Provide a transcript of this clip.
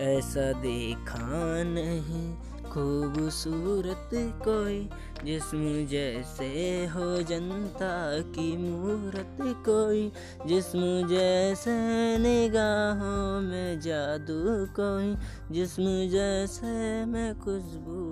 ऐसा देखा नहीं खूबसूरत कोई जिस्म जैसे हो जनता की मूरत कोई जिस्म जैसे निगाहों में जादू कोई जिस्म जैसे मैं खुशबू